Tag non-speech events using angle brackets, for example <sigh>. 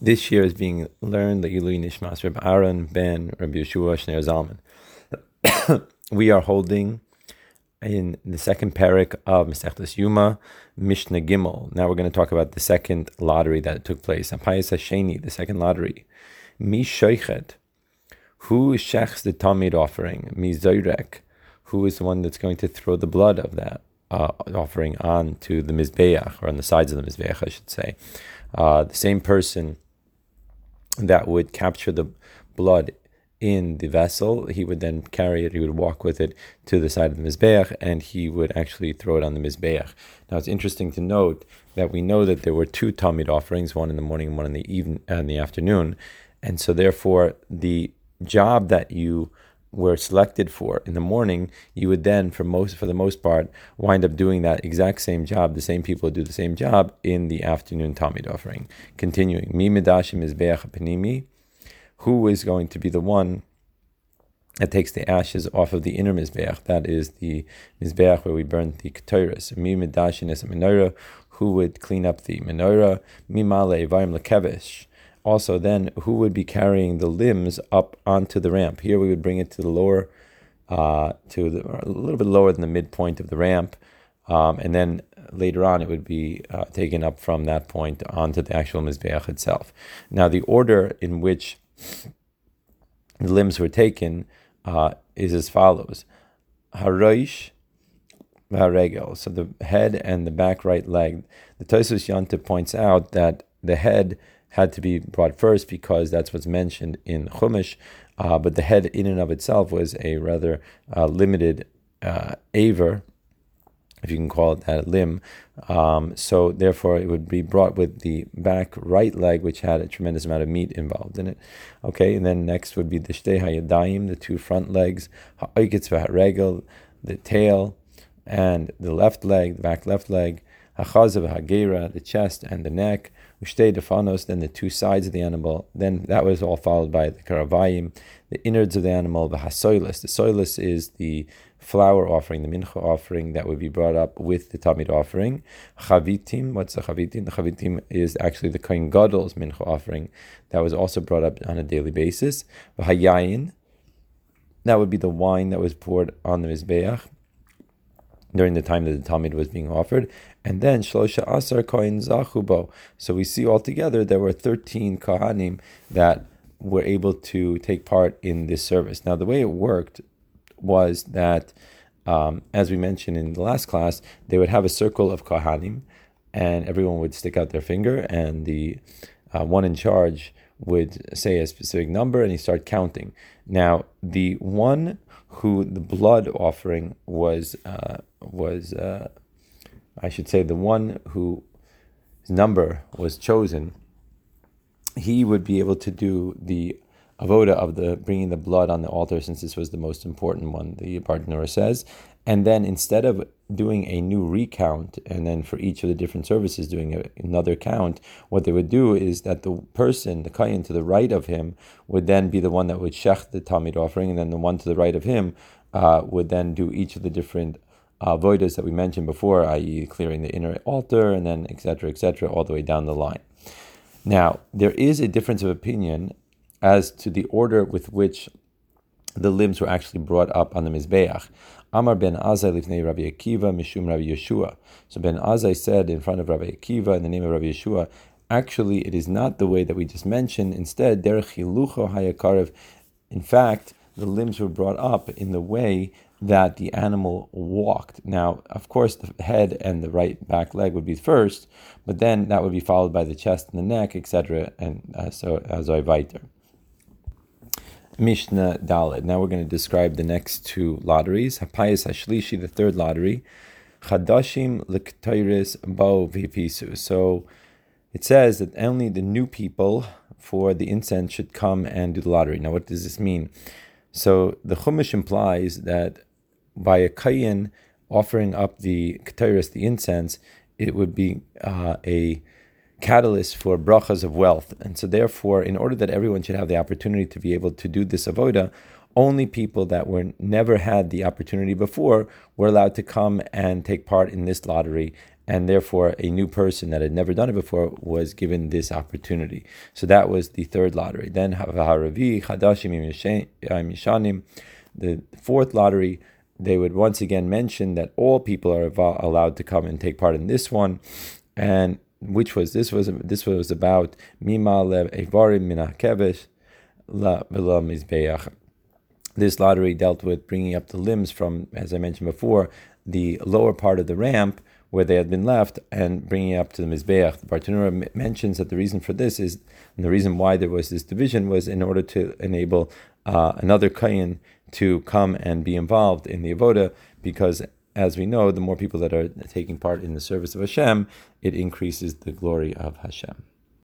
This year is being learned the Ilui Nishmas Reb Aaron ben Rabbi Yeshua Shneir Zalman. <coughs> we are holding in the second parak of Masechtas Yuma, Mishnah Gimel. Now we're going to talk about the second lottery that took place. Apayas Hasheni, the second lottery. Mi Shoichet, who shechs the Tamid offering? Mi Zoyrek, who is the one that's going to throw the blood of that uh, offering on to the Mizbeach, or on the sides of the Mizbeach, I should say. Uh, the same person that would capture the blood in the vessel, he would then carry it, he would walk with it to the side of the Mizbeach, and he would actually throw it on the Mizbeach. Now it's interesting to note that we know that there were two Tamid offerings, one in the morning and one in the evening uh, in the afternoon. And so therefore the job that you were selected for in the morning, you would then, for most for the most part, wind up doing that exact same job. The same people do the same job in the afternoon Tamid offering. Continuing, mi is panimi. Who is going to be the one that takes the ashes off of the inner mizbeach? That is the mizbeach where we burn the ketores. Mi medashin is a menorah. Who would clean up the menorah? Mi male vayim lekevish also then who would be carrying the limbs up onto the ramp. Here we would bring it to the lower, uh, to the, a little bit lower than the midpoint of the ramp, um, and then later on it would be uh, taken up from that point onto the actual mizbeach itself. Now the order in which the limbs were taken uh, is as follows: Haroish. Haregel, so the head and the back right leg. The Tosfos Yom Tov points out that the head had to be brought first because that's what's mentioned in Chumash. Uh, but the head, in and of itself, was a rather uh, limited uh, aver, if you can call it that, limb. Um, so therefore, it would be brought with the back right leg, which had a tremendous amount of meat involved in it. Okay, and then next would be the shtei hayadayim, the two front legs, v'haregel, the tail, and the left leg, the back left leg, hachazav hagera, the chest and the neck, Ushtei defanos, then the two sides of the animal. Then that was all followed by the karavayim, the innards of the animal, the hasoilis. The soilis is the flour offering, the mincha offering that would be brought up with the tamid offering. Chavitim, what's the chavitim? The chavitim is actually the kohen gadol's mincha offering that was also brought up on a daily basis. Hayayin, that would be the wine that was poured on the mizbeach during the time that the Tamid was being offered, and then Shlosha Asar Kohen Zachubo. So we see altogether there were 13 Kohanim that were able to take part in this service. Now, the way it worked was that, um, as we mentioned in the last class, they would have a circle of Kohanim, and everyone would stick out their finger, and the uh, one in charge would say a specific number, and he start counting. Now, the one who the blood offering was uh, was uh, I should say the one whose number was chosen, he would be able to do the avoda of the bringing the blood on the altar, since this was the most important one. The Bartanura says, and then instead of doing a new recount, and then for each of the different services doing a, another count, what they would do is that the person, the kayan to the right of him, would then be the one that would shech the tamid offering, and then the one to the right of him uh, would then do each of the different uh, voidas that we mentioned before, i.e., clearing the inner altar, and then etc. etc. all the way down the line. Now, there is a difference of opinion as to the order with which the limbs were actually brought up on the Mizbeach. Amar ben Azai lifnei Rabbi Akiva mishum Rabbi Yeshua. So ben Azai said in front of Rabbi Akiva in the name of Rabbi Yeshua, actually it is not the way that we just mentioned. Instead, derech hilucho hayakarev. In fact, the limbs were brought up in the way that the animal walked. Now, of course, the head and the right back leg would be first, but then that would be followed by the chest and the neck, etc. And uh, so, as I weiter. Mishnah Daled. Now we're going to describe the next two lotteries. Hapayas Hashlishi, the third lottery. Chadashim Lektoiris Bo Vipisu. So it says that only the new people for the incense should come and do the lottery. Now, what does this mean? So the Chumash implies that by a kayin offering up the katiris, the incense, it would be uh, a catalyst for brachas of wealth. And so, therefore, in order that everyone should have the opportunity to be able to do this avoda, only people that were never had the opportunity before were allowed to come and take part in this lottery and therefore a new person that had never done it before was given this opportunity. So that was the third lottery. Then Chadashim the fourth lottery. They would once again mention that all people are allowed to come and take part in this one, and which was this was this was about Mima Lev Evarim Minakevesh La Mizbeach. This lottery dealt with bringing up the limbs from, as I mentioned before, the lower part of the ramp where they had been left and bringing it up to the Mizbeach. The Bartanura mentions that the reason for this is, and the reason why there was this division was in order to enable uh, another Kayin to come and be involved in the Avoda, because as we know, the more people that are taking part in the service of Hashem, it increases the glory of Hashem.